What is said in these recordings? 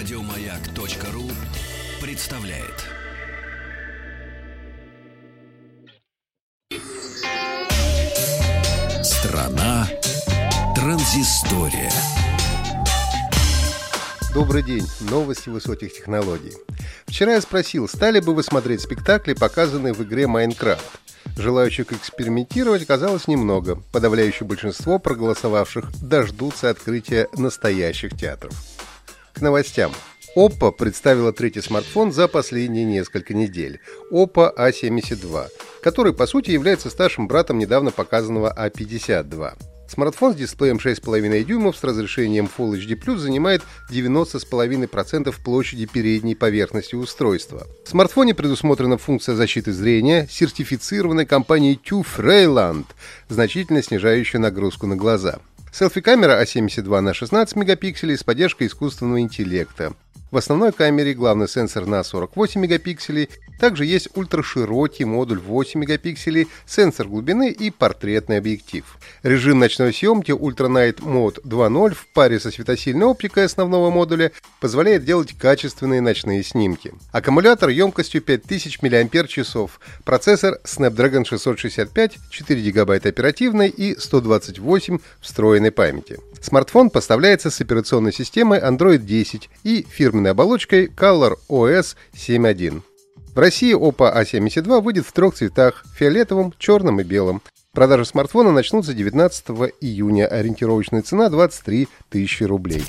Радиомаяк.ру представляет. Страна транзистория. Добрый день. Новости высоких технологий. Вчера я спросил, стали бы вы смотреть спектакли, показанные в игре Майнкрафт. Желающих экспериментировать оказалось немного. Подавляющее большинство проголосовавших дождутся открытия настоящих театров. К новостям. Oppo представила третий смартфон за последние несколько недель – Oppo A72, который по сути является старшим братом недавно показанного A52. Смартфон с дисплеем 6,5 дюймов с разрешением Full HD+, занимает 90,5% площади передней поверхности устройства. В смартфоне предусмотрена функция защиты зрения, сертифицированной компанией TÜV Rheinland, значительно снижающая нагрузку на глаза. Селфи-камера А72 на 16 мегапикселей с поддержкой искусственного интеллекта. В основной камере главный сенсор на 48 мегапикселей, также есть ультраширокий модуль 8 мегапикселей, сенсор глубины и портретный объектив. Режим ночной съемки Ultra Night Mode 2.0 в паре со светосильной оптикой основного модуля позволяет делать качественные ночные снимки. Аккумулятор емкостью 5000 мАч, процессор Snapdragon 665, 4 ГБ оперативной и 128 встроенной памяти. Смартфон поставляется с операционной системой Android 10 и фирменной оболочкой Color OS 7.1. В России Oppo A72 выйдет в трех цветах – фиолетовом, черном и белом. Продажи смартфона начнутся 19 июня, ориентировочная цена 23 тысячи рублей.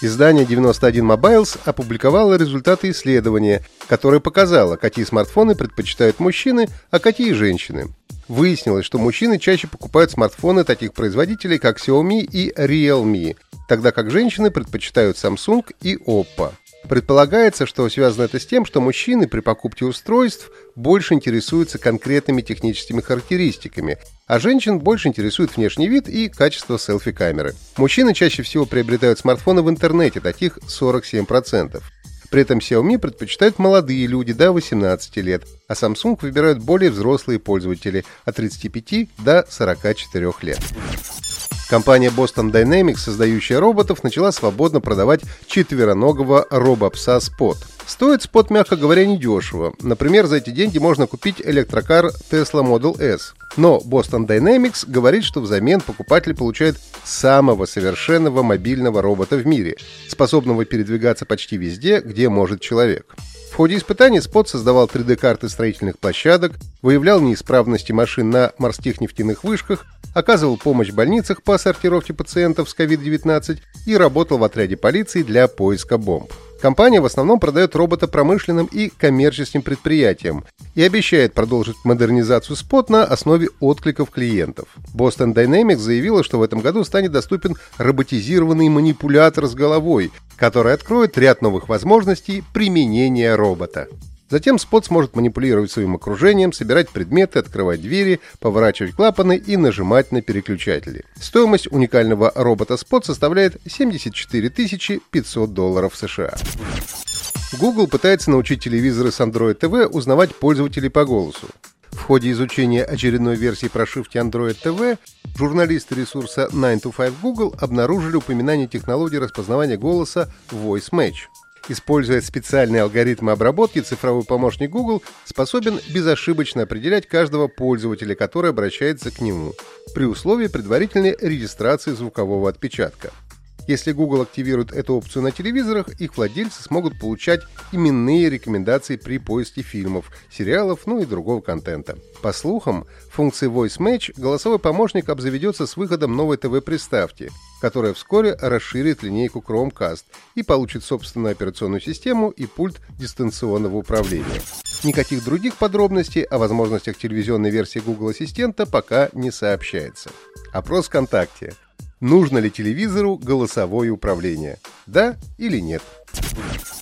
Издание 91 Mobiles опубликовало результаты исследования, которое показало, какие смартфоны предпочитают мужчины, а какие женщины. Выяснилось, что мужчины чаще покупают смартфоны таких производителей, как Xiaomi и Realme, тогда как женщины предпочитают Samsung и Oppo. Предполагается, что связано это с тем, что мужчины при покупке устройств больше интересуются конкретными техническими характеристиками, а женщин больше интересует внешний вид и качество селфи-камеры. Мужчины чаще всего приобретают смартфоны в интернете, таких 47%. При этом Xiaomi предпочитают молодые люди до 18 лет, а Samsung выбирают более взрослые пользователи от 35 до 44 лет. Компания Boston Dynamics, создающая роботов, начала свободно продавать четвероногого робопса Spot. Стоит Spot, мягко говоря, недешево. Например, за эти деньги можно купить электрокар Tesla Model S. Но Boston Dynamics говорит, что взамен покупатель получает самого совершенного мобильного робота в мире, способного передвигаться почти везде, где может человек. В ходе испытаний Спот создавал 3D-карты строительных площадок, выявлял неисправности машин на морских нефтяных вышках, оказывал помощь в больницах по сортировке пациентов с COVID-19 и работал в отряде полиции для поиска бомб. Компания в основном продает робота промышленным и коммерческим предприятиям и обещает продолжить модернизацию спот на основе откликов клиентов. Boston Dynamics заявила, что в этом году станет доступен роботизированный манипулятор с головой, который откроет ряд новых возможностей применения робота. Затем спот сможет манипулировать своим окружением, собирать предметы, открывать двери, поворачивать клапаны и нажимать на переключатели. Стоимость уникального робота спот составляет 74 500 долларов США. Google пытается научить телевизоры с Android TV узнавать пользователей по голосу. В ходе изучения очередной версии прошивки Android TV журналисты ресурса 9to5 Google обнаружили упоминание технологии распознавания голоса Voice Match. Используя специальные алгоритмы обработки, цифровой помощник Google способен безошибочно определять каждого пользователя, который обращается к нему, при условии предварительной регистрации звукового отпечатка. Если Google активирует эту опцию на телевизорах, их владельцы смогут получать именные рекомендации при поиске фильмов, сериалов, ну и другого контента. По слухам, функции Voice Match голосовой помощник обзаведется с выходом новой ТВ-приставки, которая вскоре расширит линейку Chromecast и получит собственную операционную систему и пульт дистанционного управления. Никаких других подробностей о возможностях телевизионной версии Google Ассистента пока не сообщается. Опрос ВКонтакте. Нужно ли телевизору голосовое управление? Да или нет?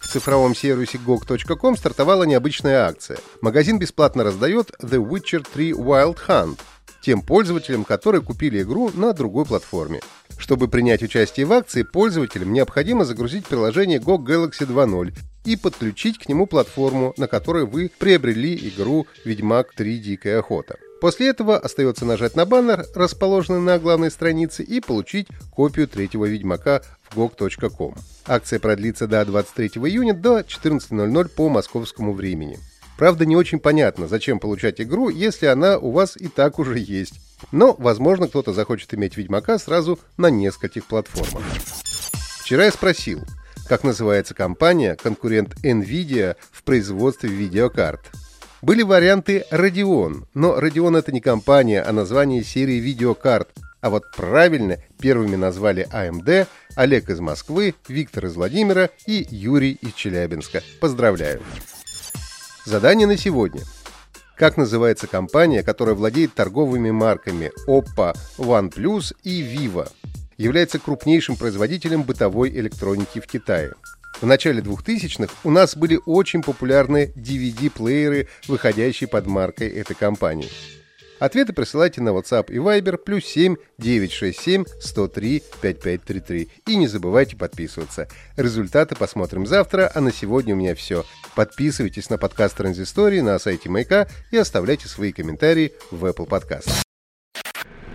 В цифровом сервисе GOG.com стартовала необычная акция. Магазин бесплатно раздает The Witcher 3 Wild Hunt тем пользователям, которые купили игру на другой платформе. Чтобы принять участие в акции, пользователям необходимо загрузить приложение GOG Galaxy 2.0 и подключить к нему платформу, на которой вы приобрели игру «Ведьмак 3. Дикая охота». После этого остается нажать на баннер, расположенный на главной странице, и получить копию третьего Ведьмака в gog.com. Акция продлится до 23 июня до 14.00 по московскому времени. Правда, не очень понятно, зачем получать игру, если она у вас и так уже есть. Но, возможно, кто-то захочет иметь Ведьмака сразу на нескольких платформах. Вчера я спросил, как называется компания, конкурент NVIDIA в производстве видеокарт. Были варианты Radeon, но Radeon это не компания, а название серии видеокарт. А вот правильно первыми назвали AMD, Олег из Москвы, Виктор из Владимира и Юрий из Челябинска. Поздравляю! Задание на сегодня. Как называется компания, которая владеет торговыми марками Oppo, OnePlus и Vivo? Является крупнейшим производителем бытовой электроники в Китае. В начале 2000-х у нас были очень популярны DVD-плееры, выходящие под маркой этой компании. Ответы присылайте на WhatsApp и Viber плюс 7 967 103 5533. И не забывайте подписываться. Результаты посмотрим завтра, а на сегодня у меня все. Подписывайтесь на подкаст Транзистории на сайте Маяка и оставляйте свои комментарии в Apple Podcast.